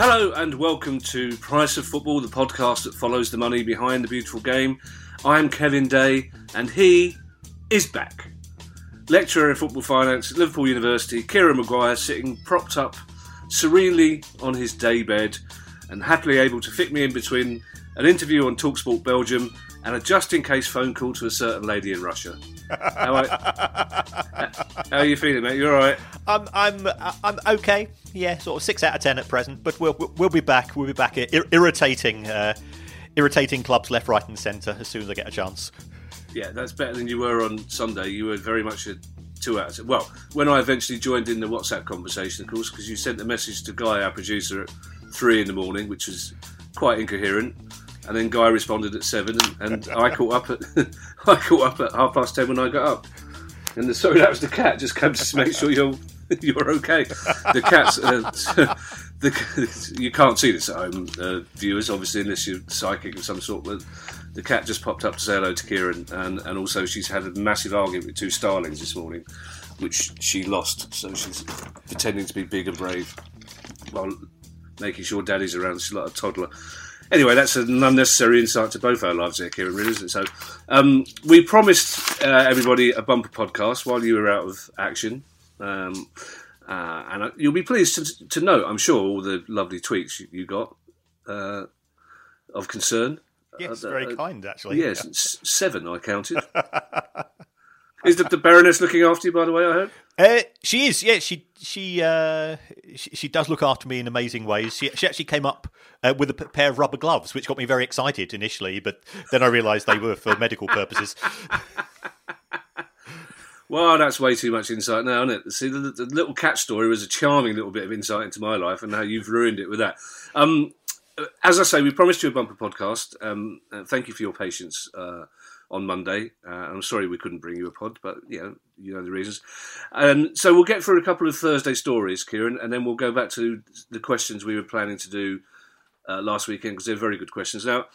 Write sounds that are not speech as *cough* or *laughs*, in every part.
Hello and welcome to Price of Football, the podcast that follows the money behind the beautiful game. I'm Kevin Day and he is back. Lecturer in football finance at Liverpool University, Kieran Maguire sitting propped up serenely on his daybed and happily able to fit me in between an interview on Talksport Belgium and a just in case phone call to a certain lady in Russia. How are, *laughs* how are you feeling, mate? You all right? I'm I'm I'm okay. Yeah, sort of six out of ten at present, but we'll we'll be back. We'll be back ir- irritating, uh, irritating clubs left, right, and centre as soon as I get a chance. Yeah, that's better than you were on Sunday. You were very much a two out of ten. Well, when I eventually joined in the WhatsApp conversation, of course, because you sent a message to Guy, our producer, at three in the morning, which was quite incoherent and then Guy responded at seven, and, and *laughs* I caught up at *laughs* I caught up at half past ten when I got up. And the, sorry, that was the cat. Just came to make sure you're *laughs* you're okay. The cat's uh, the you can't see this at home, uh, viewers, obviously, unless you're psychic of some sort. But the cat just popped up to say hello to Kieran, and, and also she's had a massive argument with two starlings this morning, which she lost. So she's pretending to be big and brave while making sure Daddy's around. She's like a toddler anyway, that's an unnecessary insight to both our lives here, Kieran, really, isn't it? So, um, we promised uh, everybody a bumper podcast while you were out of action. Um, uh, and you'll be pleased to, to know, I'm sure, all the lovely tweets you, you got uh, of concern. Yes, very uh, kind, actually. Yes, yeah. seven I counted. *laughs* Is the, the Baroness looking after you, by the way? I hope. Uh, she is. Yeah, she she, uh, she, she does look after me in amazing ways. She she actually came up uh, with a pair of rubber gloves, which got me very excited initially, but then I realised they were for medical purposes. *laughs* Well, that's way too much insight now, isn't it? See, the, the, little cat story was a charming little bit of insight into my life, and now you've ruined it with that. Um, as I say, we promised you a bumper podcast. Um, thank you for your patience uh, on Monday. Uh, I'm sorry we couldn't bring you a pod, but you know, you know the reasons. Um, so we'll get through a couple of Thursday stories, Kieran, and then we'll go back to the questions we were planning to do uh, last weekend because they're very good questions. Now,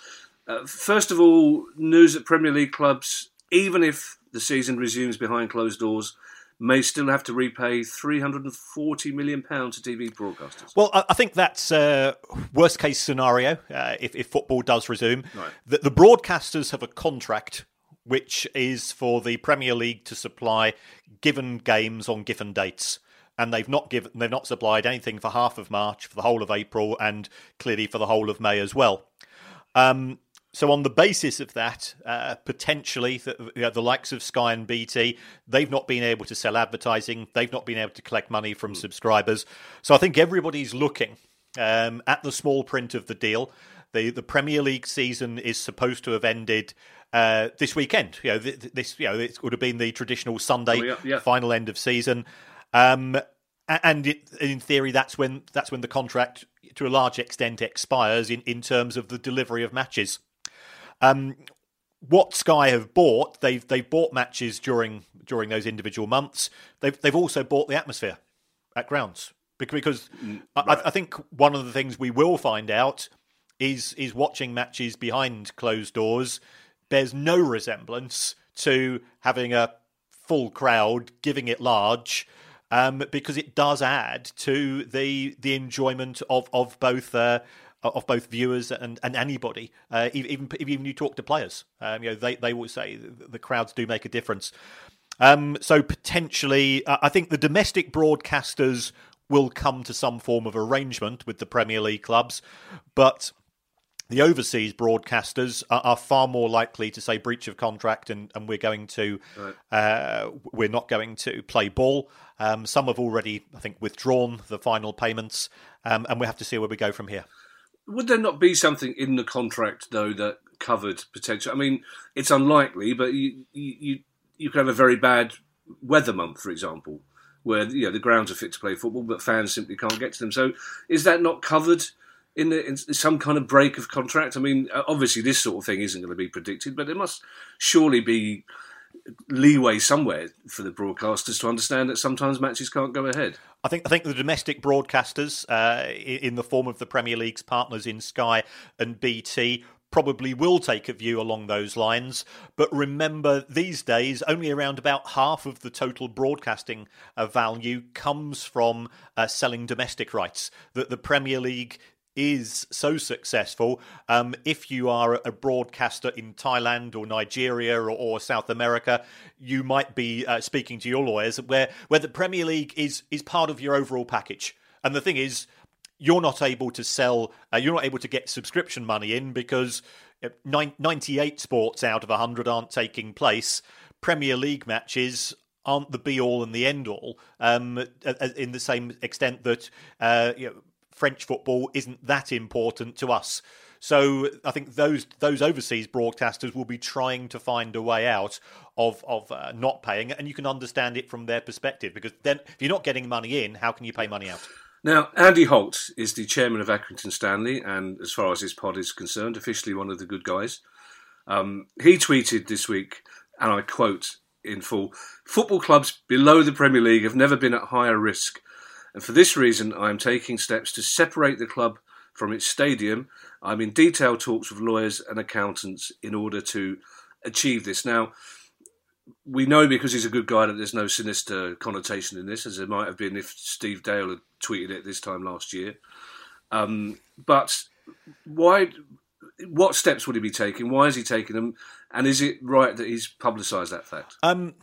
uh, first of all, news at Premier League clubs, even if the season resumes behind closed doors, may still have to repay 340 million pounds to TV broadcasters. Well, I think that's uh, worst case scenario uh, if, if, football does resume. Right. The, the broadcasters have a contract which is for the Premier League to supply given games on given dates. And they've not given, they've not supplied anything for half of March, for the whole of April, and clearly for the whole of May as well. Um, so, on the basis of that, uh, potentially the, you know, the, likes of Sky and BT, they've not been able to sell advertising, they've not been able to collect money from mm. subscribers. So, I think everybody's looking um, at the small print of the deal. The the Premier League season is supposed to have ended uh, this weekend. You know, this you know it would have been the traditional Sunday oh, yeah, yeah. final end of season, um, and it, in theory, that's when that's when the contract to a large extent expires in, in terms of the delivery of matches. Um, what Sky have bought, they've they've bought matches during during those individual months. They've they've also bought the atmosphere at grounds because right. I, I, think one of the things we will find out is is watching matches behind closed doors bears no resemblance to having a full crowd giving it large. Um, because it does add to the the enjoyment of of both uh, of both viewers and, and anybody. Uh, even even you talk to players, um, you know they they will say the crowds do make a difference. Um, so potentially, uh, I think the domestic broadcasters will come to some form of arrangement with the Premier League clubs, but the overseas broadcasters are, are, far more likely to say breach of contract and, and we're going to right. uh, we're not going to play ball. Um, some have already, I think, withdrawn the final payments, um, and we have to see where we go from here. Would there not be something in the contract though that covered potential? I mean, it's unlikely, but you you you could have a very bad weather month, for example, where you know the grounds are fit to play football, but fans simply can't get to them. So, is that not covered? In, the, in some kind of break of contract, I mean, obviously this sort of thing isn't going to be predicted, but there must surely be leeway somewhere for the broadcasters to understand that sometimes matches can't go ahead. I think I think the domestic broadcasters, uh, in the form of the Premier League's partners in Sky and BT, probably will take a view along those lines. But remember, these days, only around about half of the total broadcasting uh, value comes from uh, selling domestic rights. That the Premier League is so successful, um, if you are a broadcaster in Thailand or Nigeria or, or South America, you might be uh, speaking to your lawyers where where the Premier League is is part of your overall package. And the thing is, you're not able to sell, uh, you're not able to get subscription money in because uh, 98 sports out of 100 aren't taking place. Premier League matches aren't the be all and the end all, um, in the same extent that uh, you know, French football isn't that important to us. So I think those those overseas broadcasters will be trying to find a way out of of uh, not paying, and you can understand it from their perspective because then if you're not getting money in, how can you pay money out? Now, Andy Holt is the chairman of Accrington Stanley, and as far as his pod is concerned, officially one of the good guys. Um, he tweeted this week, and I quote in full Football clubs below the Premier League have never been at higher risk and for this reason I am taking steps to separate the club from its stadium. I'm in detailed talks with lawyers and accountants in order to achieve this. Now, we know because he's a good guy that there's no sinister connotation in this, as there might have been if Steve Dale had tweeted it this time last year. Um, but why? What steps would he be taking? Why is he taking them? And is it right that he's publicised that fact? Um,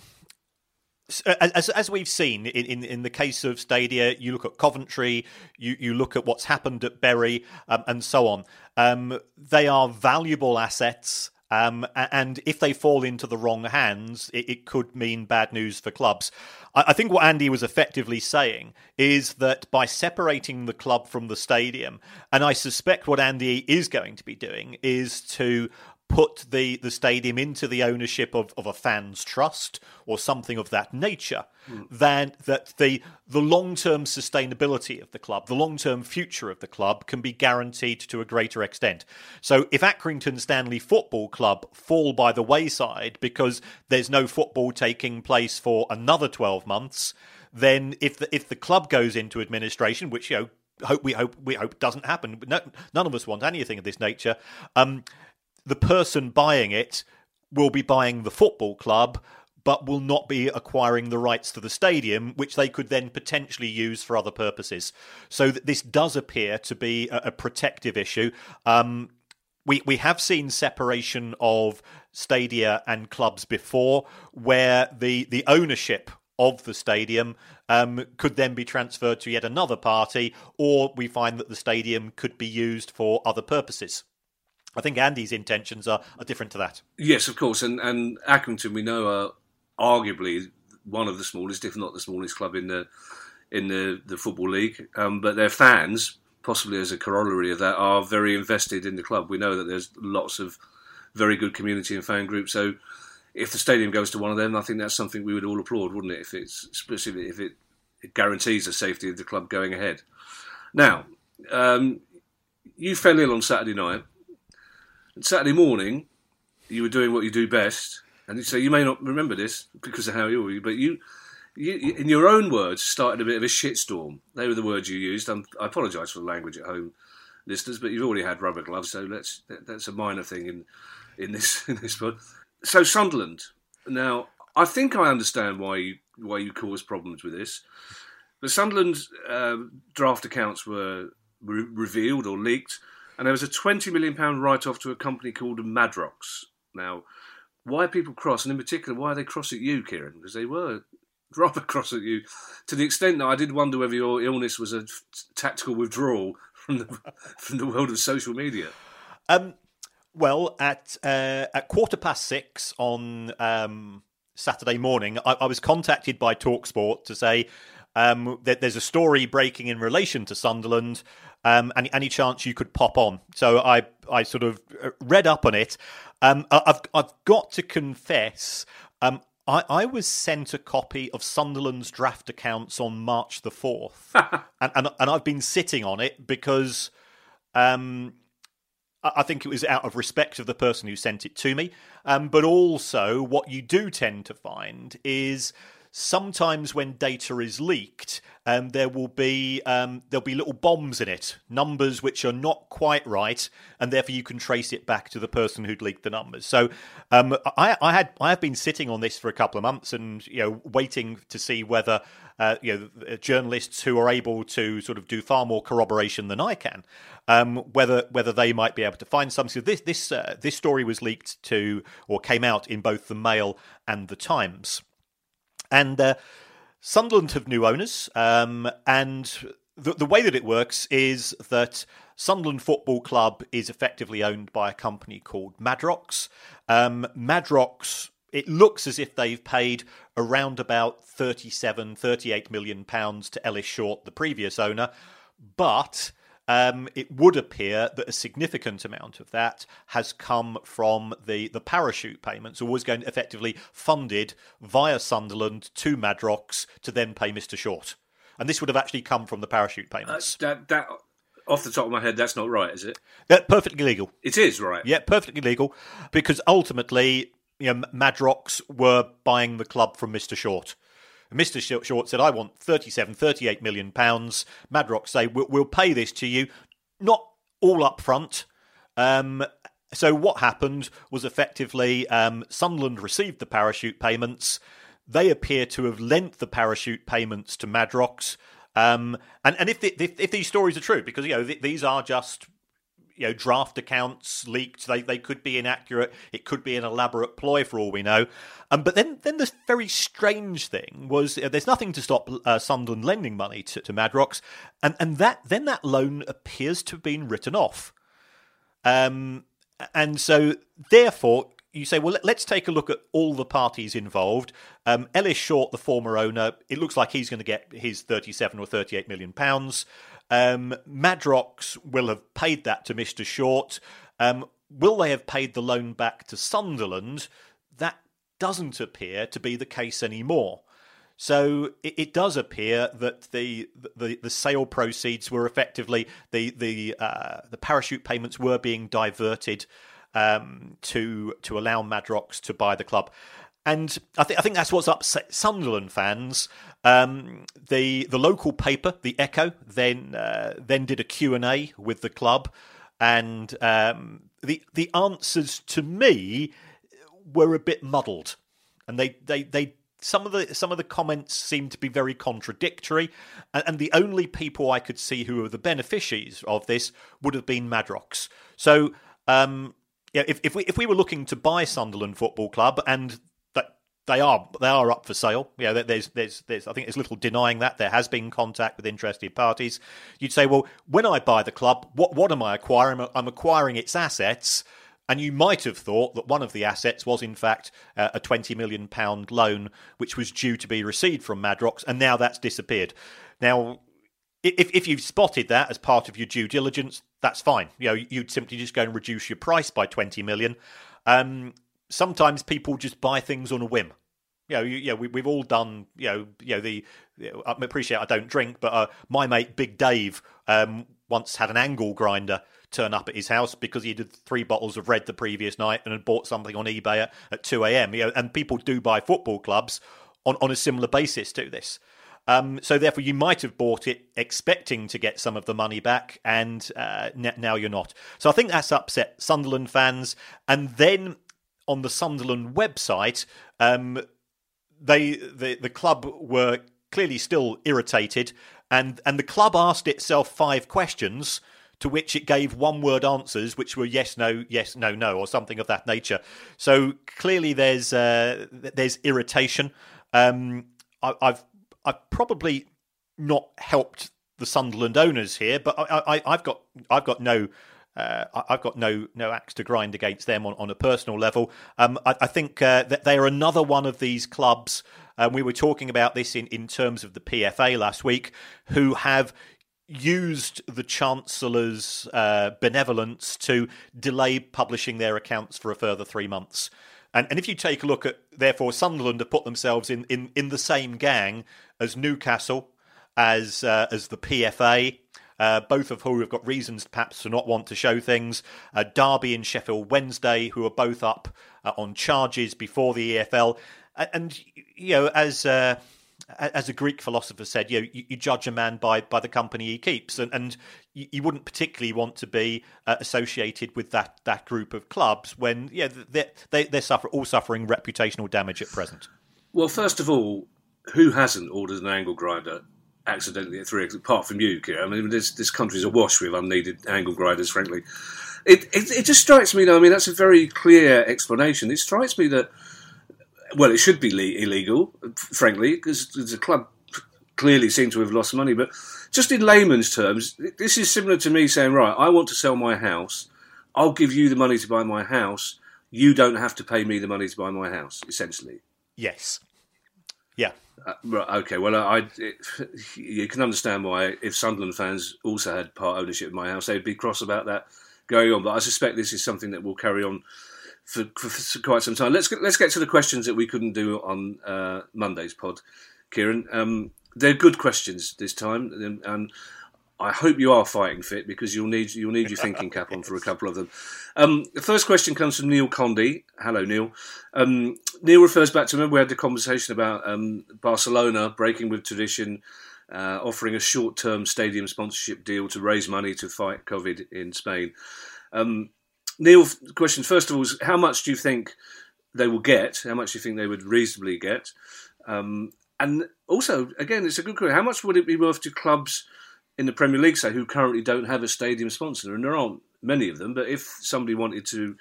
as as we've seen in, in, in the case of Stadia, you look at Coventry, you you look at what's happened at Bury, um, and so on. Um, they are valuable assets. Um, and if they fall into the wrong hands, it, it could mean bad news for clubs. I, I, think what Andy was effectively saying is that by separating the club from the stadium, and I suspect what Andy is going to be doing is to put the, the stadium into the ownership of, of a fan's trust or something of that nature, mm. then that the the long term sustainability of the club, the long term future of the club can be guaranteed to a greater extent. So if Accrington Stanley Football Club fall by the wayside because there's no football taking place for another twelve months, then if the if the club goes into administration, which you know hope we hope we hope doesn't happen. No, none of us want anything of this nature. Um, the person buying it will be buying the football club but will not be acquiring the rights to the stadium, which they could then potentially use for other purposes. So th- this does appear to be a, a protective issue. Um, we we have seen separation of stadia and clubs before, where the the ownership of the stadium um, could then be transferred to yet another party, or we find that the stadium could be used for other purposes. I think Andy's intentions are, are different to that. Yes, of course. And, and Accrington, we know, are arguably one of the smallest, if not the smallest club in the in the, the football league. Um, but their fans, possibly as a corollary of that, are very invested in the club. We know that there's lots of very good community and fan groups. So if the stadium goes to one of them, I think that's something we would all applaud, wouldn't it? If it's specifically if it, it guarantees the safety of the club going ahead. Now, um, you fell ill on Saturday night. And Saturday morning, you were doing what you do best, and so you may not remember this because of how you were, but you, you, in your own words, started a bit of a shitstorm. They were the words you used. I'm, i apologise for the language at home, listeners, but you've already had rubber gloves, so let's that's a minor thing in in this *laughs* in this pod. So Sunderland. Now, I think I understand why you why you caused problems with this. The Sunderland uh, draft accounts were re- revealed or leaked and there was a twenty million pound write-off to a company called Madrox. Now, why people cross, and in particular, why they cross at you, Kieran? Because they were *laughs* rather cross at you, to the extent that I did wonder whether your illness was a tactical withdrawal *laughs* from the from the world of social media. Um, well, at uh, at quarter past six on um, Saturday morning, I, I was contacted by Talksport to say um, that there's a story breaking in relation to Sunderland um, any, any chance you could pop on? So I I sort of uh, read up on it. Um, I've I've got to confess. Um, I, I was sent a copy of Sunderland's draft accounts on March the fourth, *laughs* and, and and I've been sitting on it because um, I think it was out of respect of the person who sent it to me, um, but also what you do tend to find is sometimes when data is leaked, um, there will be um, there'll be little bombs in it, numbers which are not quite right, and therefore you can trace it back to the person who'd leaked the numbers. So um, I, I, had I have been sitting on this for a couple of months and you know waiting to see whether uh, you know journalists who are able to sort of do far more corroboration than I can, um, whether whether they might be able to find something. So this this uh, this story was leaked to or came out in both the Mail and the Times. And uh, Sunderland have new owners, um, and the, the way that it works is that Sunderland Football Club is effectively owned by a company called Madrox. Um, Madrox, it looks as if they've paid around about 37, 38 million pounds to Ellis Short, the previous owner, but um, it would appear that a significant amount of that has come from the, the parachute payments, or was going effectively funded via Sunderland to Madrox to then pay Mr. Short. And this would have actually come from the parachute payments. Uh, that, that, off the top of my head, that's not right, is it? Uh, perfectly legal. It is right. Yeah, perfectly legal, because ultimately, you know, Madrox were buying the club from Mr. Short. Mr. Short said, I want 37, 38 million pounds. Madrox say, we'll, we'll pay this to you, not all up front. Um, so what happened was effectively um, Sunderland received the parachute payments. They appear to have lent the parachute payments to Madrox. Um, and and if, the, if, if these stories are true, because you know th- these are just you know draft accounts leaked. They they could be inaccurate. It could be an elaborate ploy for all we know. Um, but then then the very strange thing was uh, there's nothing to stop uh, Sunderland lending money to, to Madrox, and and that then that loan appears to have been written off. Um, and so therefore you say, well, let's take a look at all the parties involved. Um, Ellis Short, the former owner, it looks like he's going to get his 37 or 38 million pounds. Um, Madrox will have paid that to Mr. Short. Um, will they have paid the loan back to Sunderland? That doesn't appear to be the case anymore. So it, it does appear that the, the the sale proceeds were effectively the the uh, the parachute payments were being diverted um, to to allow Madrox to buy the club. And I think I think that's what's upset Sunderland fans. Um, the the local paper, the Echo, then uh, then did a Q and A with the club, and um, the the answers to me were a bit muddled, and they they they some of the some of the comments seemed to be very contradictory, and, and, the only people I could see who were the beneficiaries of this would have been Madrox. So, um, yeah, if, if we if we were looking to buy Sunderland Football Club and they are they are up for sale. Yeah, there's there's there's I think there's little denying that there has been contact with interested parties. You'd say, well, when I buy the club, what what am I acquiring? I'm acquiring its assets. And you might have thought that one of the assets was, in fact, uh, a £20 million loan which was due to be received from Madrox, and now that's disappeared. Now, if, if you've spotted that as part of your due diligence, that's fine. You know, you'd simply just go and reduce your price by 20 million. Um, sometimes people just buy things on a whim. You know, you, you know, we, have all done. You know, you know the. I appreciate I don't drink, but uh, my mate Big Dave um, once had an angle grinder turn up at his house because he did three bottles of red the previous night and had bought something on eBay at, at two a.m. You know, and people do buy football clubs on on a similar basis to this. Um, so therefore, you might have bought it expecting to get some of the money back, and uh, now you're not. So I think that's upset Sunderland fans. And then on the Sunderland website, um, they the the club were clearly still irritated, and and the club asked itself five questions. To which it gave one word answers, which were yes, no, yes, no, no, or something of that nature. So clearly, there's uh, there's irritation. Um, I, I've I've probably not helped the Sunderland owners here, but I, have got I've got no uh, I've got no no axe to grind against them on, on a personal level. Um, I, I, think uh, that they are another one of these clubs. Um, we were talking about this in, in terms of the PFA last week, who have used the Chancellor's uh, benevolence to delay publishing their accounts for a further three months. And, and if you take a look at, therefore, Sunderland have put themselves in, in, in the same gang as Newcastle, as uh, as the PFA, uh, both of who have got reasons perhaps to not want to show things. Uh, Derby and Sheffield Wednesday, who are both up uh, on charges before the EFL. and you know, as uh, as a Greek philosopher said, you know, you, you, judge a man by by the company he keeps, and, and you, you wouldn't particularly want to be uh, associated with that that group of clubs when yeah they they they're suffer, all suffering reputational damage at present. Well, first of all, who hasn't ordered an angle grinder accidentally at three apart from you, Kira? I mean, this this country's awash with unneeded angle grinders, frankly. It, it, it just strikes me, though. I mean, that's a very clear explanation. It strikes me that well, it should be le- illegal, frankly, because the club clearly seem to have lost money. But just in layman's terms, this is similar to me saying, right, I want to sell my house. I'll give you the money to buy my house. You don't have to pay me the money to buy my house, essentially. Yes. Yeah. Uh, right, okay, well, I, it, you can understand why if Sunderland fans also had part ownership in my house, they'd be cross about that going on. But I suspect this is something that will carry on for, for, quite some time. Let's get, let's get to the questions that we couldn't do on uh, Monday's pod, Kieran. Um, they're good questions this time, and, I hope you are fighting fit because you'll need you'll need your thinking cap on for a *laughs* couple of them. Um, the first question comes from Neil Condy. Hello, Neil. Um, Neil refers back to remember we had the conversation about um, Barcelona breaking with tradition. Uh, offering a short-term stadium sponsorship deal to raise money to fight COVID in Spain. Um, Neil, question first of all is how much do you think they will get? How much do you think they would reasonably get? Um, and also, again, it's a good question. How much would it be worth to clubs in the Premier League, say, who currently don't have a stadium sponsor? And there aren't many of them, but if somebody wanted to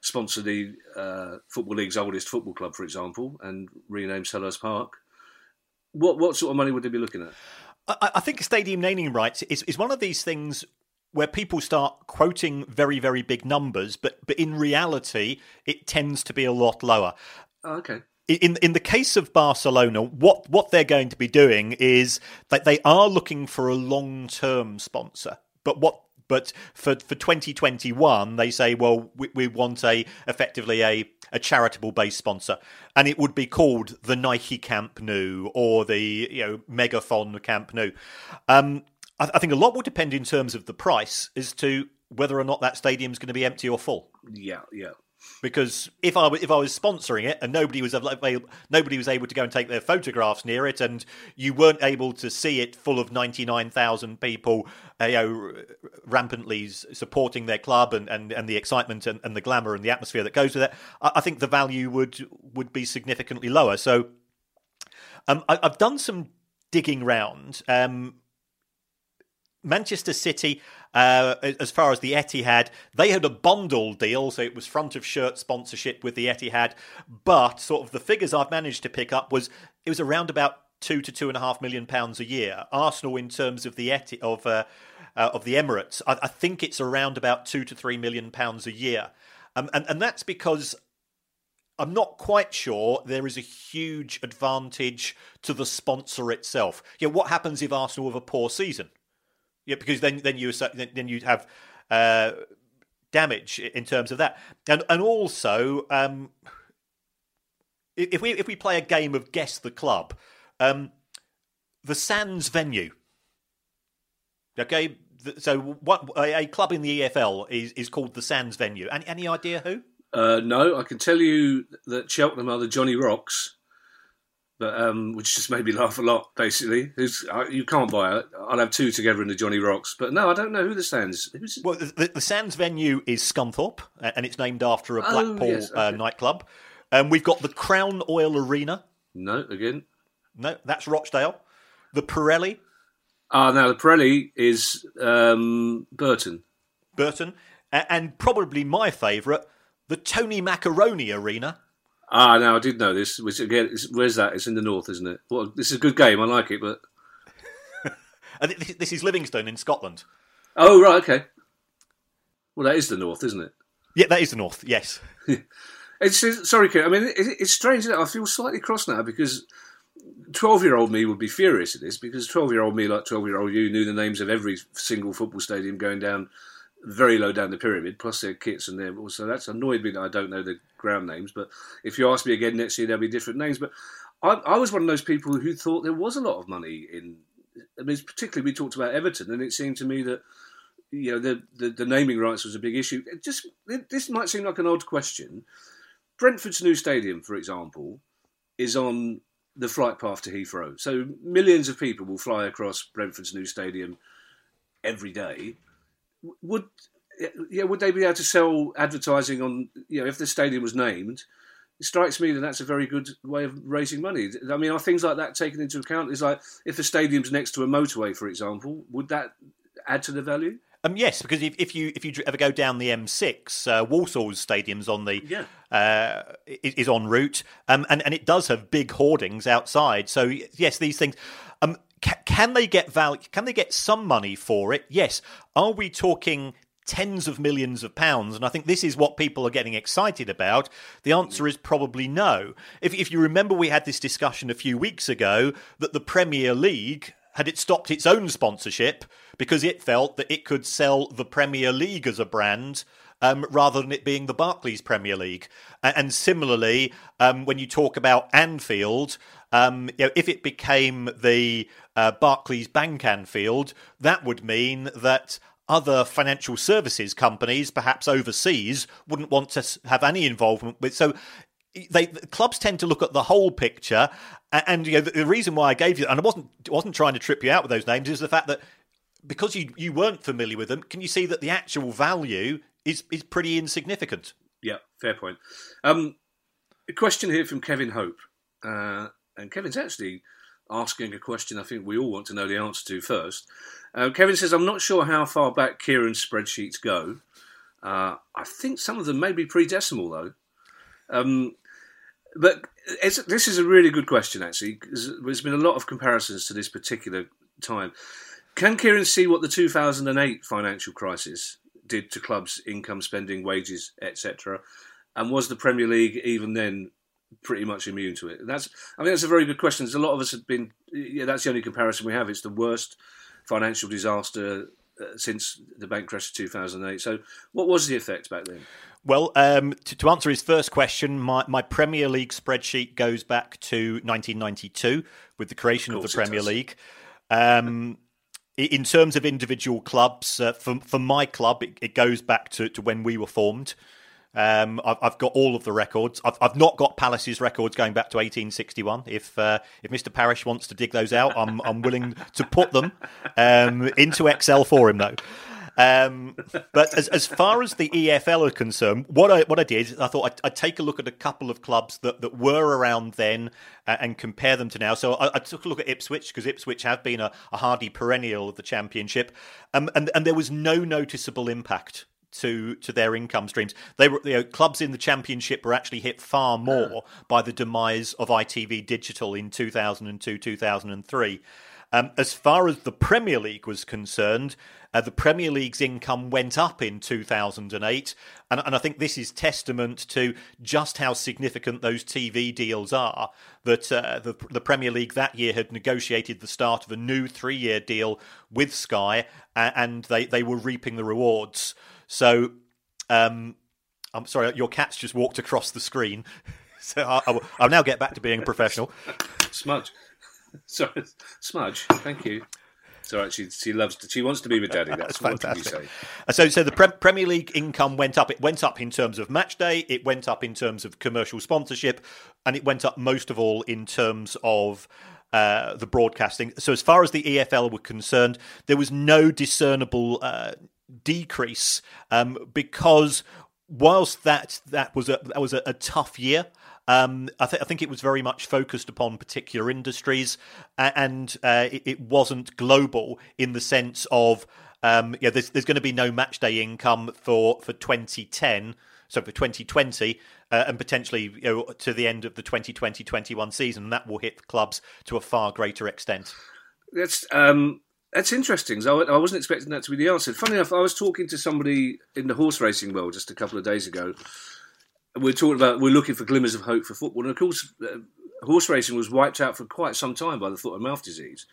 sponsor the uh, Football League's oldest football club, for example, and rename Selhurst Park, what what sort of money would they be looking at? I, I think stadium naming rights is, is one of these things where people start quoting very very big numbers but but in reality it tends to be a lot lower oh, okay in in the case of Barcelona, what what they're going to be doing is that they are looking for a long term sponsor. But what but for for 2021, they say, well, we, we want a effectively a a charitable based sponsor, and it would be called the Nike Camp Nou or the you know Megaphone Camp Nou. Um, I, I think a lot will depend in terms of the price as to whether or not that stadium is going to be empty or full. Yeah, yeah. Because if I if I was sponsoring it and nobody was able, nobody was able to go and take their photographs near it, and you weren't able to see it full of ninety nine thousand people, uh, you know, rampantly supporting their club and, and, and the excitement and, and the glamour and the atmosphere that goes with it, I, I think the value would would be significantly lower. So, um, I, have done some digging round. Um, Manchester City, uh, as far as the Etihad, they had a bundle deal, so it was front of shirt sponsorship with the Etihad. But sort of the figures I've managed to pick up was it was around about two to two and a half million pounds a year. Arsenal, in terms of the Eti- of uh, uh, of the Emirates, I-, I, think it's around about two to three million pounds a year, um, and and that's because. I'm not quite sure there is a huge advantage to the sponsor itself. Yeah, what happens if Arsenal have a poor season? Yeah, because then then you then you'd have uh, damage in terms of that, and and also um, if we if we play a game of guess the club, um, the Sands venue. Okay, so what a, club in the EFL is is called the Sands venue. Any any idea who? Uh, no, I can tell you that Cheltenham are the Jonny-Rocks but um, which just made me laugh a lot. Basically, Who's, uh, you can't buy it. I'll have two together in the Jonny-Rocks, but no, I don't know who the Sands. Who's... Well, the, the Sands venue is Scunthorpe, and it's named after a oh, Blackpool oh, yes, uh, okay. uh, nightclub. And we've got the Crown Oil Arena. No, again. No, that's Rochdale. The Pirelli. Ah, now the Pirelli is um, Burton. Burton, and probably my favourite, the Tony Macaroni Arena. Ah, now I did know this. Which again, where's that? It's in the north, isn't it? Well, this is a good game. I like it, but *laughs* this is Livingston in Scotland. Oh right, okay. Well, that is the north, isn't it? Yeah, that is the north. Yes. *laughs* it's sorry, Kate. I mean, it, it's strange. I feel slightly cross now because twelve-year-old me would be furious at this because twelve-year-old me, like twelve-year-old you, knew the names of every single football stadium going down very low down the pyramid, plus their kits and their also that's annoyed me that I don't know the ground names. But if you ask me again next year, there'll be different names. But I, I was one of those people who thought there was a lot of money in. I mean, particularly we talked about Everton, and it seemed to me that you know the, the, the naming rights was a big issue. It just it, this might seem like an odd question. Brentford's new stadium, for example, is on the flight path to Heathrow. So millions of people will fly across Brentford's new stadium every day. Would yeah, would they be able to sell advertising on you know if the stadium was named? It strikes me that that's a very good way of raising money. I mean, are things like that taken into account? Is like if the stadium's next to a motorway, for example, would that add to the value? Um, yes, because if, if you if you ever go down the M6, uh, Walsall's stadium's on the yeah. uh, is en route, um, and and it does have big hoardings outside. So yes, these things. Um, ca- can they get value? Can they get some money for it? Yes. Are we talking tens of millions of pounds. And I think this is what people are getting excited about. The answer is probably no. If, if you remember, we had this discussion a few weeks ago that the Premier League had it stopped its own sponsorship because it felt that it could sell the Premier League as a brand um, rather than it being the Barclays Premier League. And, similarly, um, when you talk about Anfield, um, you know, if it became the uh, Barclays Bank Anfield, that would mean that other financial services companies, perhaps overseas, wouldn't want to have any involvement with. So they clubs tend to look at the whole picture, and you know the, the, reason why I gave you and I wasn't wasn't trying to trip you out with those names is the fact that because you you weren't familiar with them, can you see that the actual value is is pretty insignificant? Yeah, fair point. Um, a question here from Kevin Hope, uh, and Kevin's actually asking a question I think we all want to know the answer to first. Uh, Kevin says, "I'm not sure how far back Kieran's spreadsheets go. Uh, I think some of them may be pre-decimal though." Um, but this is a really good question, actually. There's been a lot of comparisons to this particular time. Can Kieran see what the 2008 financial crisis did to clubs' income, spending, wages, etc.? And was the Premier League even then pretty much immune to it? That's, I mean, that's a very good question. There's a lot of us have been. Yeah, that's the only comparison we have. It's the worst financial disaster uh, since the bank crash of 2008. So, what was the effect back then? Well, um, to, to, answer his first question, my, my, Premier League spreadsheet goes back to 1992 with the creation of, of the Premier League. Um, in terms of individual clubs, uh, for, for my club, it, it goes back to, to, when we were formed. Um, I've, I've, got all of the records. I've, I've, not got Palace's records going back to 1861. If uh, if Mr. Parish wants to dig those out, I'm I'm willing to put them um, into Excel for him, though. Um, but as, as far as the EFL are concerned, what I what I did, I thought I'd, I'd take a look at a couple of clubs that, that were around then uh, and compare them to now. So I, I took a look at Ipswich because Ipswich have been a, a hardy perennial of the Championship, um, and and there was no noticeable impact to to their income streams. They were you know, clubs in the championship were actually hit far more by the demise of ITV Digital in 2002 2003. Um, as far as the Premier League was concerned, uh, the Premier League's income went up in 2008, and, and, I think this is testament to just how significant those TV deals are. That uh, the, the, Premier League that year had negotiated the start of a new three-year deal with Sky, and they, they were reaping the rewards. So, um, I'm sorry, your cat's just walked across the screen. *laughs* so I, will now get back to being a professional. Smudge. *laughs* Sorry, Smudge. Thank you. All right. She she loves. To, she wants to be with Daddy. *laughs* That's, That's fantastic. Uh, so so the Pre- Premier League income went up. It went up in terms of match day. It went up in terms of commercial sponsorship, and it went up most of all in terms of. Uh, the broadcasting. So, as far as the EFL were concerned, there was no discernible uh, decrease um, because whilst that that was a that was a, a tough year um, I, th- I, think it was very much focused upon particular industries, and uh, it, it, wasn't global in the sense of um, yeah, there's, there's going to be no match day income for for 2010, so for 2020, uh, and potentially you know, to the end of the 2020-21 season, that will hit clubs to a far greater extent. That's um, that's interesting. I, I wasn't expecting that to be the answer. Funny enough, I was talking to somebody in the horse racing world just a couple of days ago we're talking about we're looking for glimmers of hope for football, and of course, uh, horse racing was wiped out for quite some time by the foot and mouth disease.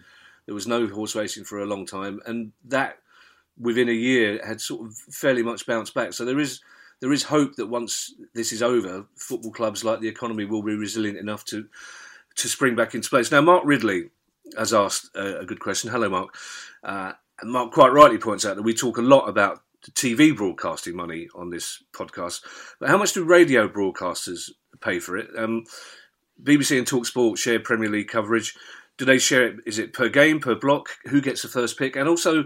There was no horse racing for a long time, and that within a year had sort of fairly much bounced back. So there is there is hope that once this is over, football clubs like the economy will be resilient enough to to spring back into place. Now, Mark Ridley has asked a, a good question. Hello, Mark. Uh, Mark quite rightly points out that we talk a lot about TV broadcasting money on this podcast, but how much do radio broadcasters pay for it? Um, BBC and Talksport share Premier League coverage. Do they share it? Is it per game, per block? Who gets the first pick? And also,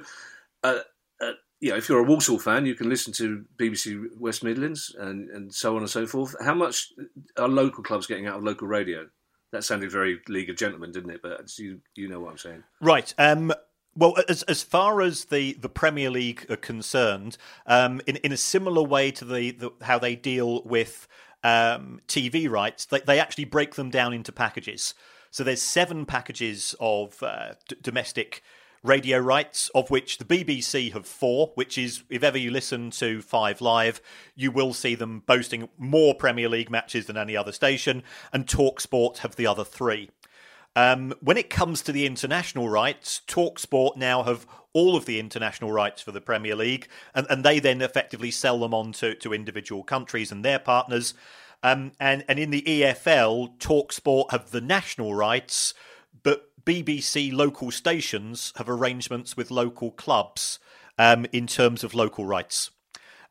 uh, uh, you know, if you're a Walsall fan, you can listen to BBC West Midlands and, and so on and so forth. How much are local clubs getting out of local radio? That sounded very League of Gentlemen, didn't it? But you you know what I'm saying, right? Um, well, as as far as the, the Premier League are concerned, um, in in a similar way to the, the how they deal with um, TV rights, they, they actually break them down into packages. So there's seven packages of uh, d- domestic radio rights, of which the BBC have four, which is, if ever you listen to Five Live, you will see them boasting more Premier League matches than any other station, and Talksport have the other three. Um, when it comes to the international rights, Talksport now have all of the international rights for the Premier League, and, and they then effectively sell them on to, to individual countries and their partners. Um, and, and in the EFL, Talksport have the national rights, BBC local stations have arrangements with local clubs um, in terms of local rights.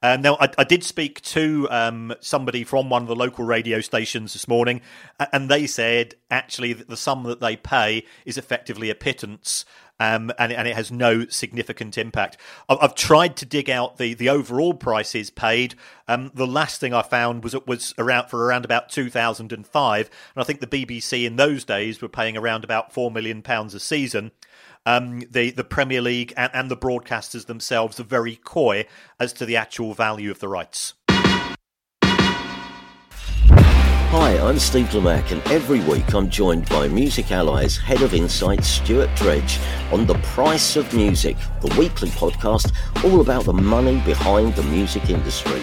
Um, now, I, I, did speak to um, somebody from one of the local radio stations this morning, and they said actually the sum that they pay is effectively a pittance. Um, and, and, it has no significant impact. I've, I've, tried to dig out the, the overall prices paid. Um, the last thing I found was it was around for around about 2005, and I think the BBC in those days were paying around about four million pounds a season um, the the Premier League and, and the broadcasters themselves are very coy as to the actual value of the rights. Hi, I'm Steve Lamacq, and every week I'm joined by Music Ally's Head of Insight, Stuart Dredge, on The Price of Music, the weekly podcast all about the money behind the music industry.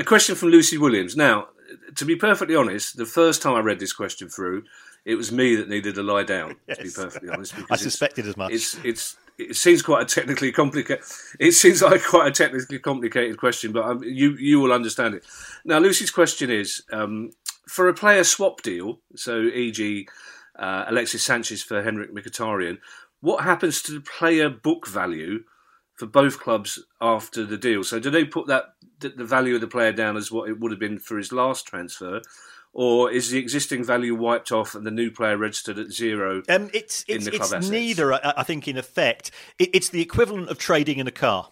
A question from Lucy Williams. Now, to be perfectly honest, the first time I read this question through, it was me that needed to lie down. Yes. To be perfectly honest, *laughs* I suspected as much. It's it's it seems quite a technically complicated. It seems like quite a technically complicated question, but um, you you will understand it. Now, Lucy's question is um, for a player swap deal. So, e.g., uh, Alexis Sanchez for Henrikh Mkhitaryan. What happens to the player book value for both clubs after the deal? So, do they put that the value of the player down as what it would have been for his last transfer? or is the existing value wiped off and the new player registered at zero? Um, it's it's, it's neither. I think in effect, it, it's the equivalent of trading in a car.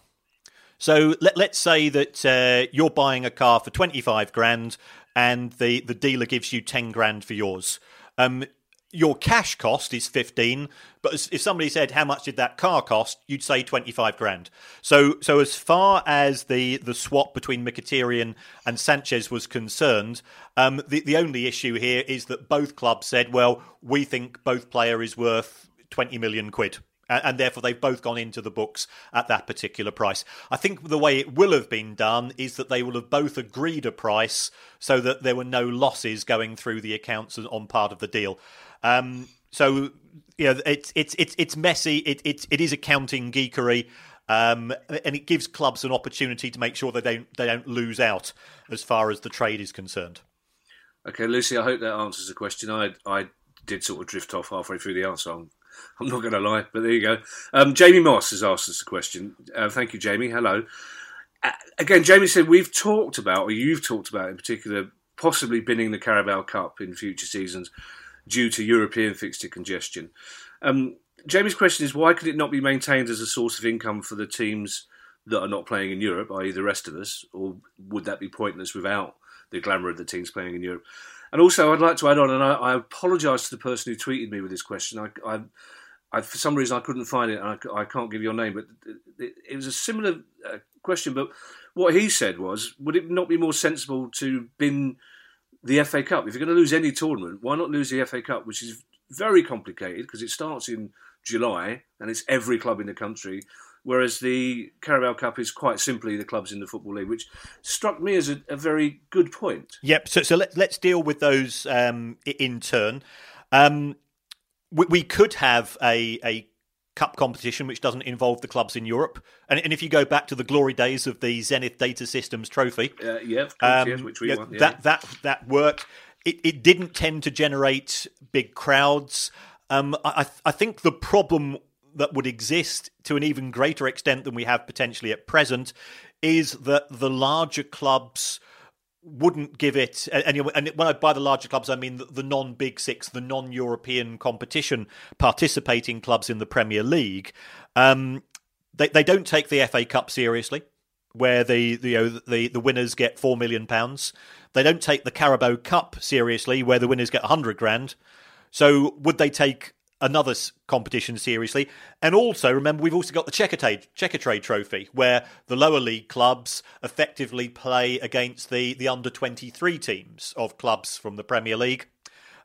So let, let's say that uh, you're buying a car for twenty five grand, and the the dealer gives you ten grand for yours. Um, your cash cost is 15 but if somebody said how much did that car cost you'd say 25 grand so so as far as the the swap between Mkhitaryan and Sanchez was concerned um, the the only issue here is that both clubs said well we think both player is worth 20 million quid and therefore they've both gone into the books at that particular price. I think the way it will have been done is that they will have both agreed a price so that there were no losses going through the accounts on part of the deal. Um, so you know, it's it's it's it's messy. It it it is accounting geekery. Um, and it gives clubs an opportunity to make sure they don't they don't lose out as far as the trade is concerned. Okay, Lucy, I hope that answers the question. I I did sort of drift off halfway through the answer. I'm, I'm not going to lie, but there you go. Um, Jamie Moss has asked us a question. Uh, thank you, Jamie. Hello. Uh, again, Jamie said we've talked about, or you've talked about in particular, possibly binning the Carabao Cup in future seasons due to European fixture congestion. Um, Jamie's question is why could it not be maintained as a source of income for the teams that are not playing in Europe, i.e., the rest of us, or would that be pointless without the glamour of the teams playing in Europe? And also, I'd like to add on, and I, I apologise to the person who tweeted me with this question. I, I, I, for some reason, I couldn't find it, and I, can't give your name, but it, it was a similar uh, question. But what he said was, would it not be more sensible to bin the FA Cup. If you're going to lose any tournament, why not lose the FA Cup, which is very complicated because it starts in July and it's every club in the country. Whereas the Carabao Cup is quite simply the clubs in the Football League, which struck me as a, a very good point. Yep. So, so let, us deal with those um, in turn. Um, we, we could have a a cup competition which doesn't involve the clubs in Europe. And, and if you go back to the glory days of the Zenith Data Systems Trophy, uh, yeah, course, um, yes, which we yeah, won, yeah. that that that worked. It, it didn't tend to generate big crowds. Um, I, I think the problem that would exist to an even greater extent than we have potentially at present is that the larger clubs wouldn't give it and, and when I by the larger clubs I mean the, the non big six the non European competition participating clubs in the Premier League um, they they don't take the FA Cup seriously where the, the you know the the winners get 4 million pounds. They don't take the Carabao Cup seriously where the winners get 100 grand. So would they take another competition seriously. And also, remember, we've also got the Checkatrade, Checkatrade Trophy, where the lower league clubs effectively play against the, the under 23 teams of clubs from the Premier League.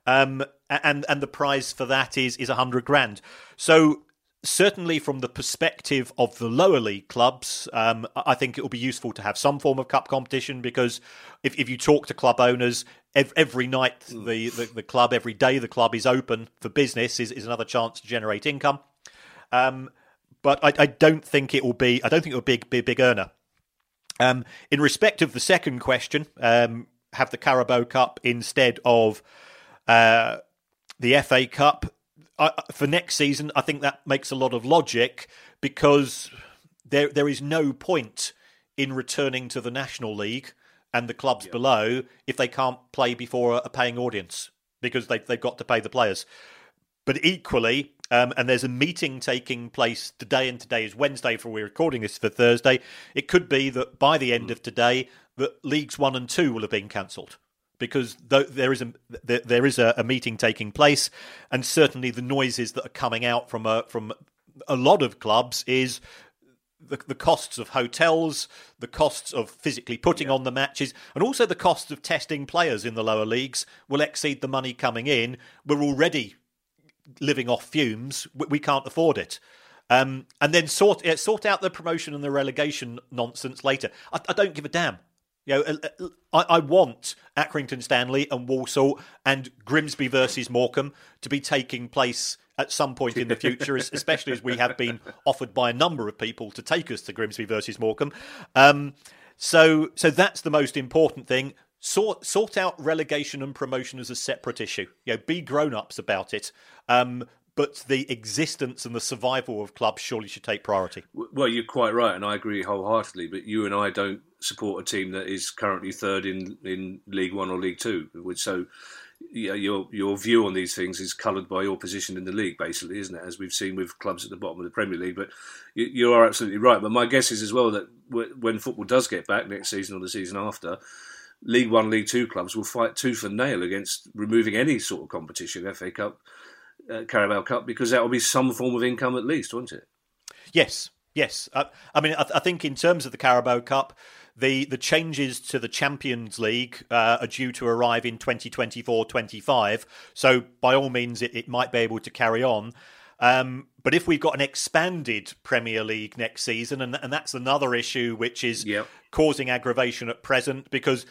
Um, and and the prize for that is is a hundred grand. So certainly from the perspective of the lower league clubs, um, I think it will be useful to have some form of cup competition because if, if you talk to club owners, every night hmm. the, the, the, club, every day the club is open for business is, is another chance to generate income. Um, but I, I, don't think it will be. I don't think it will be, be a big earner. Um, in respect of the second question, um, have the Carabao Cup instead of uh, the FA Cup I, for next season. I think that makes a lot of logic because there there is no point in returning to the National League and the clubs below if they can't play before a paying audience because they, they've got to pay the players. But equally, um, and there's a meeting taking place today, and today is Wednesday for we're recording this for Thursday. It could be that by the end of today, that leagues one and two will have been cancelled because there is a there is a, meeting taking place, and certainly the noises that are coming out from a from a lot of clubs is the, the costs of hotels, the costs of physically putting yeah. on the matches, and also the costs of testing players in the lower leagues will exceed the money coming in. We're already living off fumes. We can't afford it. Um, and then sort sort out the promotion and the relegation nonsense later. I, I don't give a damn. You know, uh, uh, I, I, want Accrington Stanley and Walsall and Grimsby versus Morecambe to be taking place at some point in the future, especially as we have been offered by a number of people to take us to Grimsby versus Morecambe. Um, so, so that's the most important thing. Sort sort out relegation and promotion as a separate issue. You know, be grown ups about it. Um, but the existence and the survival of clubs surely should take priority. Well, you're quite right, and I agree wholeheartedly. But you and I don't support a team that is currently third in in League One or League Two. So yeah, your your view on these things is coloured by your position in the league, basically, isn't it? As we've seen with clubs at the bottom of the Premier League. But you, you are absolutely right. But my guess is as well that when football does get back next season or the season after, League One, League Two clubs will fight tooth and nail against removing any sort of competition, FA Cup, uh, Carabao Cup, because that will be some form of income at least, won't it? Yes, yes. I, I mean, I, I think in terms of the Carabao Cup the the changes to the Champions League uh, are due to arrive in 2024-25. So by all means, it, it might be able to carry on. Um, but if we've got an expanded Premier League next season, and, and that's another issue which is yep. causing aggravation at present, because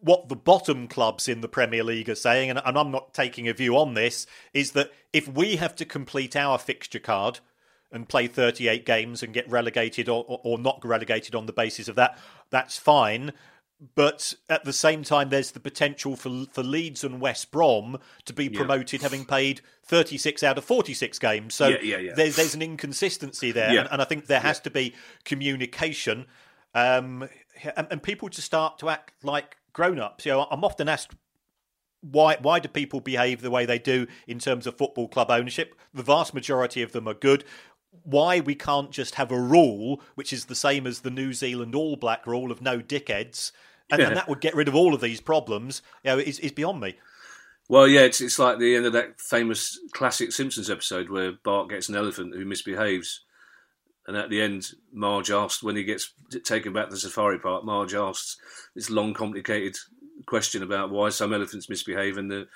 what the bottom clubs in the Premier League are saying, and, and I'm not taking a view on this, is that if we have to complete our fixture card and play 38 games and get relegated or, or, or not relegated on the basis of that, that's fine. But at the same time, there's the potential for for Leeds and West Brom to be promoted, yeah. having played 36 out of 46 games. So yeah, yeah, there's there's an inconsistency there, and, and, I think there has to be communication, um, and, and people to start to act like grown ups. You know, I'm often asked why why do people behave the way they do in terms of football club ownership? The vast majority of them are good why we can't just have a rule which is the same as the New Zealand All Black rule of no dickheads, and, yeah. and that would get rid of all of these problems, you know, is, is beyond me. Well, yeah, it's it's like the end of that famous classic Simpsons episode where Bart gets an elephant who misbehaves, and at the end, Marge asks when he gets taken back to the safari park. Marge asks this long, complicated question about why some elephants misbehave, and the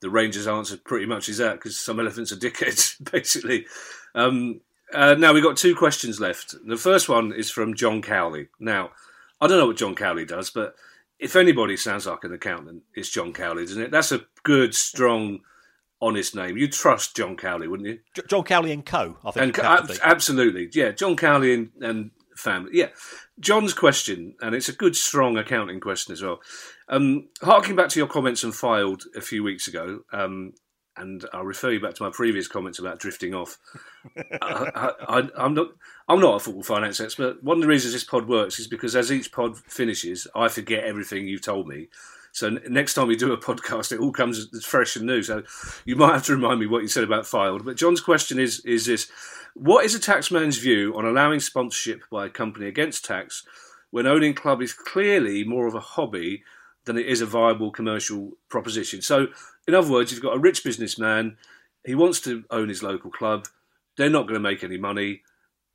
the ranger's answer pretty much is that because some elephants are dickheads, *laughs* basically. Um, uh, now we've got two questions left. The first one is from John Cowley. Now, I don't know what John Cowley does, but if anybody sounds like an accountant, it's John Cowley, doesn't it? That's a good, strong honest name. You'd trust John Cowley, wouldn't you? J- John Cowley and Co. I think. And, ab- absolutely, yeah. John Cowley and, and family. Yeah. John's question, and it's a good, strong accounting question as well. Um, harking back to your comments on Fylde a few weeks ago, um, and I'll refer you back to my previous comments about drifting off. *laughs* Uh, I, am not. I'm not a football finance expert. One of the reasons this pod works is because as each pod finishes, I forget everything you've told me. So next time we do a podcast, it all comes fresh and new. So you might have to remind me what you said about Fylde. But John's question is: is this? What is a taxman's view on allowing sponsorship by a company against tax when owning club is clearly more of a hobby than it is a viable commercial proposition? So, in other words, you've got a rich businessman, he wants to own his local club, they're not going to make any money.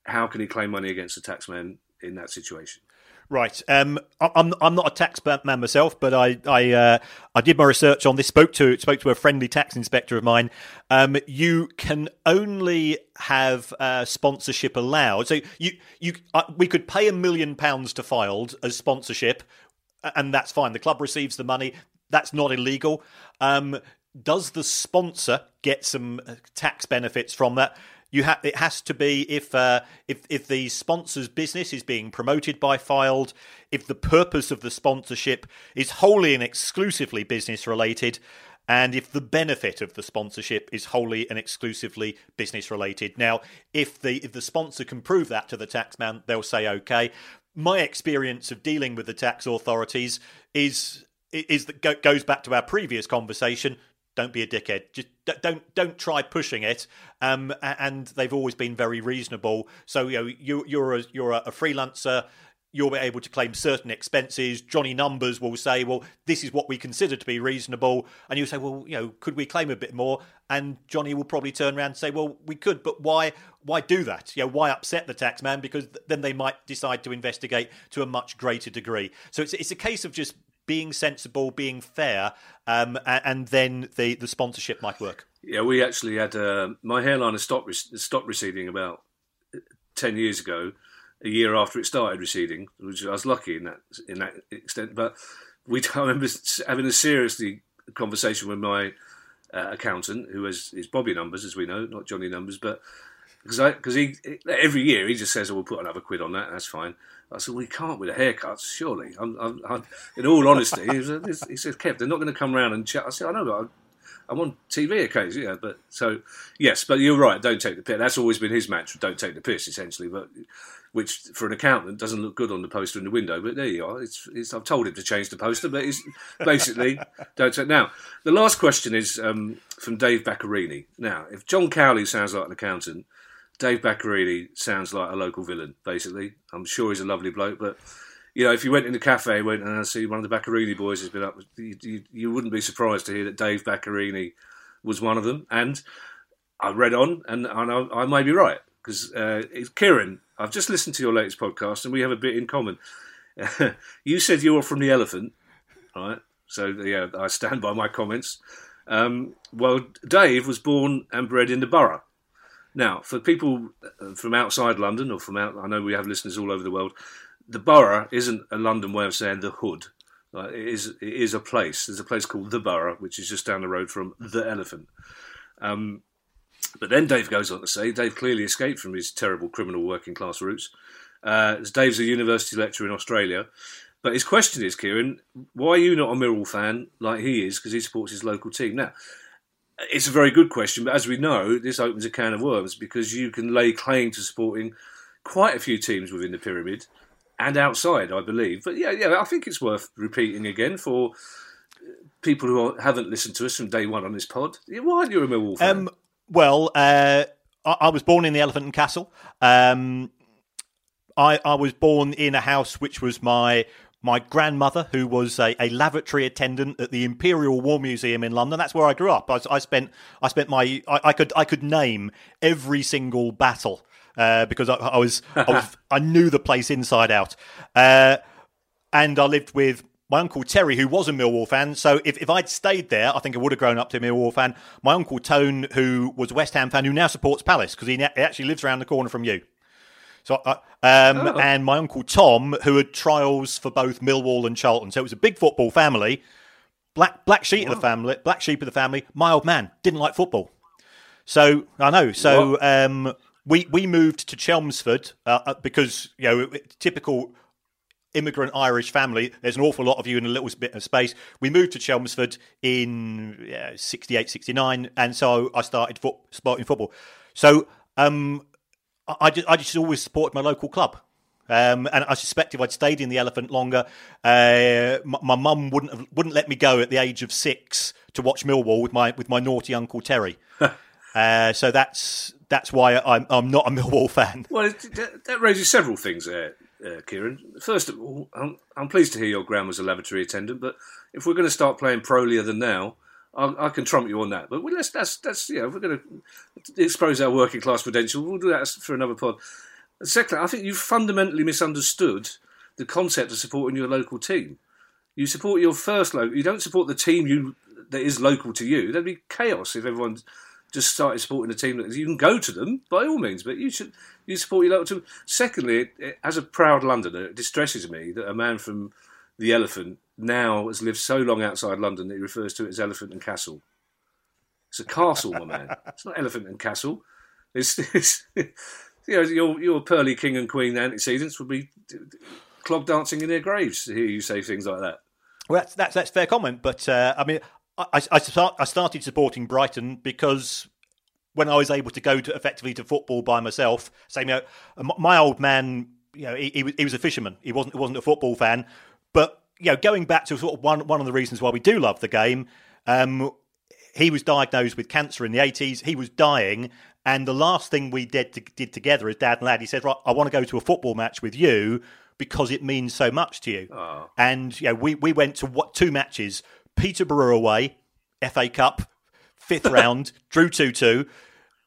How can he claim money against the taxman in that situation? Right. Um, I'm I'm not a tax man myself, but I I uh, I did my research on this. Spoke to spoke to a friendly tax inspector of mine. Um, you can only have uh, sponsorship allowed. So you you uh, we could pay a million pounds to Fylde as sponsorship, and that's fine. The club receives the money. That's not illegal. Um, does the sponsor get some uh, tax benefits from that? you have it has to be if uh, if if the sponsor's business is being promoted by Fylde, if the purpose of the sponsorship is wholly and exclusively business related, and if the benefit of the sponsorship is wholly and exclusively business related. Now, if the if the sponsor can prove that to the taxman, they'll say okay. My experience of dealing with the tax authorities is is that goes back to our previous conversation don't be a dickhead. Just don't don't try pushing it. Um, and they've always been very reasonable. So you know you, you're a, you're a freelancer. You'll be able to claim certain expenses. Johnny Numbers will say, "Well, this is what we consider to be reasonable," and you say, "Well, you know, could we claim a bit more?" And Johnny will probably turn around and say, "Well, we could, but why? Why do that? You know, why upset the tax man? Because then they might decide to investigate to a much greater degree." So it's it's a case of just being sensible, being fair, um, and then the, the sponsorship might work. Yeah, we actually had uh, my hairline has stopped stopped receding about ten years ago, a year after it started receding, which I was lucky in that in that extent. But we *laughs* I remember having a seriously conversation with my uh, accountant, who is Bobby Numbers, as we know, not Johnny Numbers, but because because he every year he just says, "Oh, we'll put another quid on that. That's fine." I said, "We can't with the haircuts, surely." I'm, I'm, I'm, in all honesty, he, was, he, said, "Kev, they're not going to come around and chat." I said, "I know, but I'm on TV occasionally, yeah." But so yes, but you're right. Don't take the piss. That's always been his mantra. Don't take the piss, essentially. But which for an accountant doesn't look good on the poster in the window. But there you are. It's, it's I've told him to change the poster, but it's basically *laughs* don't take. Now the last question is um, from Dave Baccarini. Now, if John Cowley sounds like an accountant Dave Baccarini sounds like a local villain, basically. I'm sure he's a lovely bloke, but you know, if you went in the cafe, went and I see one of the Baccarini boys has been up, you, you, you, wouldn't be surprised to hear that Dave Baccarini was one of them. And I read on, and, and I, I, may be right because uh, Kieran, I've just listened to your latest podcast, and we have a bit in common. *laughs* you said you were from the Elephant, right? So yeah, I stand by my comments. Um, well, Dave was born and bred in the borough. Now, for people uh, from outside London or from out, I know we have listeners all over the world. The borough isn't a London way of saying the hood. Uh, it is it is a place. There's a place called the Borough, which is just down the road from the Elephant. Um, but then Dave goes on to say Dave clearly escaped from his terrible criminal working class roots. Uh, Dave's a university lecturer in Australia. But his question is, Kieran, why are you not a Millwall fan like he is because he supports his local team? Now, it's a very good question, but as we know, this opens a can of worms because you can lay claim to supporting quite a few teams within the pyramid and outside, I believe. But yeah, yeah, I think it's worth repeating again for people who haven't listened to us from day one on this pod. Why aren't you a Millwall fan? Um, well, uh, I, I, was born in the Elephant and Castle. Um, I, I was born in a house which was my my grandmother, who was a, a, lavatory attendant at the Imperial War Museum in London. That's where I grew up. I, I spent I spent my I, I, could I could name every single battle uh, because I, I, was I was *laughs* I knew the place inside out, uh, and I lived with. My uncle Terry, who was a Millwall fan, so if, if I'd stayed there, I think I would have grown up to a Millwall fan. My uncle Tone, who was a West Ham fan, who now supports Palace because he, he actually lives around the corner from you. So, uh, um, oh. and my uncle Tom, who had trials for both Millwall and Charlton. So it was a big football family. Black black sheep wow. of the family. Black sheep of the family. My old man didn't like football. So I know. So um, we we moved to Chelmsford uh, uh because you know typical immigrant Irish family. There's an awful lot of you in a little bit of space. We moved to Chelmsford in yeah, 68, 69, and so I started foot, sporting football. So um, I, just, I just always supported my local club. Um, and I suspect if I'd stayed in the Elephant longer, uh, my mum wouldn't have, wouldn't let me go at the age of six to watch Millwall with my with my naughty uncle Terry. *laughs* uh, so that's that's why I'm I'm not a Millwall fan. Well, that raises several things there uh, Kieran. First of all, I'm, I'm, pleased to hear your gran was a lavatory attendant, but if we're going to start playing prolier than now, I, I can trump you on that. But let's that's that's you know, we're going to expose our working class potential, we'll do that for another pod. Secondly, I think you've fundamentally misunderstood the concept of supporting your local team. You support your first local. You don't support the team you that is local to you. There'd be chaos if everyone just started supporting a team that you can go to them by all means, but you should you support your local team. Secondly, it, it, as a proud Londoner, it distresses me that a man from the Elephant now has lived so long outside London that he refers to it as Elephant and Castle. It's a castle, my man. *laughs* It's not Elephant and Castle. It's, it's *laughs* you know your your pearly king and queen antecedents would be clog dancing in their graves to hear you say things like that. Well, that's that's, that's fair comment, but uh, I mean, I, I, start, I started supporting Brighton because when I was able to go to effectively to football by myself, saying, you know, my old man, you know, he, he, was a fisherman. He wasn't he wasn't a football fan, you know, going back to sort of one one of the reasons why we do love the game, um, he was diagnosed with cancer in the eighties. He was dying, and the last thing we did to, did together as dad and lad, he said, "Right, I want to go to a football match with you." Because it means so much to you, oh. and you know, we we went to what two matches Peterborough away, FA Cup, fifth *laughs* round, drew 2 2.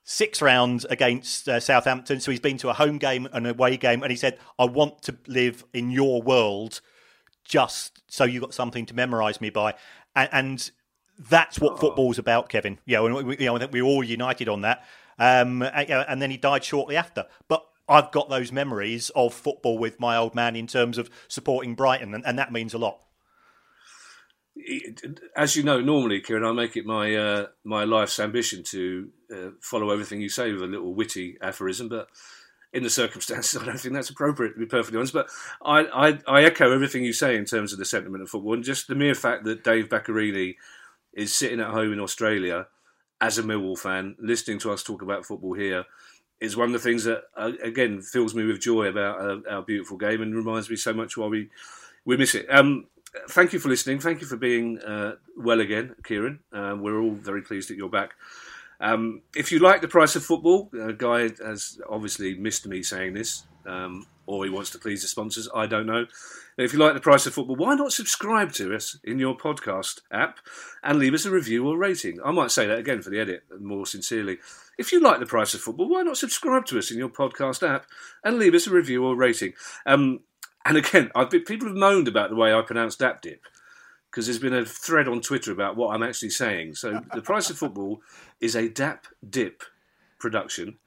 Six rounds against uh, Southampton. So he's been to a home game and away game. And he said, I want to live in your world just so you got something to memorise me by. And, and that's what oh. football's about, Kevin. You know, and we, you know, I think we're all united on that. Um, and, and then he died shortly after. But I've got those memories of football with my old man in terms of supporting Brighton, and, and that means a lot as you know, normally, Kieran, I make it my uh, my life's ambition to uh, follow everything you say with a little witty aphorism, but in the circumstances, *laughs* I don't think that's appropriate, to be perfectly honest. But I, I, I echo everything you say in terms of the sentiment of football, and just the mere fact that Dave Baccarini is sitting at home in Australia as a Millwall fan, listening to us talk about football here, is one of the things that, uh, again, fills me with joy about uh, our beautiful game and reminds me so much why we we miss it. Um, thank you for listening. Thank you for being uh, well again, Kieran. Uh, we're all very pleased that you're back. Um, if you like the price of football, uh, Guy has obviously missed me saying this, um, or he wants to please the sponsors. I don't know. If you like the price of football, why not subscribe to us in your podcast app and leave us a review or rating? I might say that again for the edit, more sincerely. If you like the price of football, why not subscribe to us in your podcast app and leave us a review or rating? Um, and again, I've been, people have moaned about the way I pronounce Dap Dip because there's been a thread on Twitter about what I'm actually saying. So *laughs* the price of football is a Dap Dip production.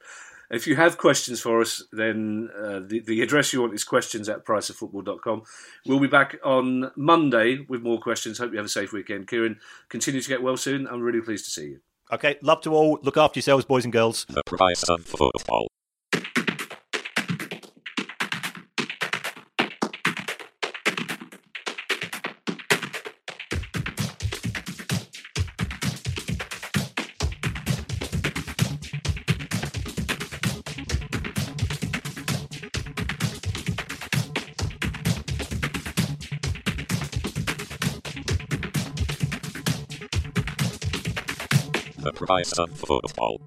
*laughs* if you have questions for us, then uh, the, the address you want is questions at priceoffootball.com. We'll be back on Monday with more questions. Hope you have a safe weekend. Kieran, continue to get well soon. I'm really pleased to see you. Okay, love to all. Look after yourselves, boys and girls. The price of football. Price of football.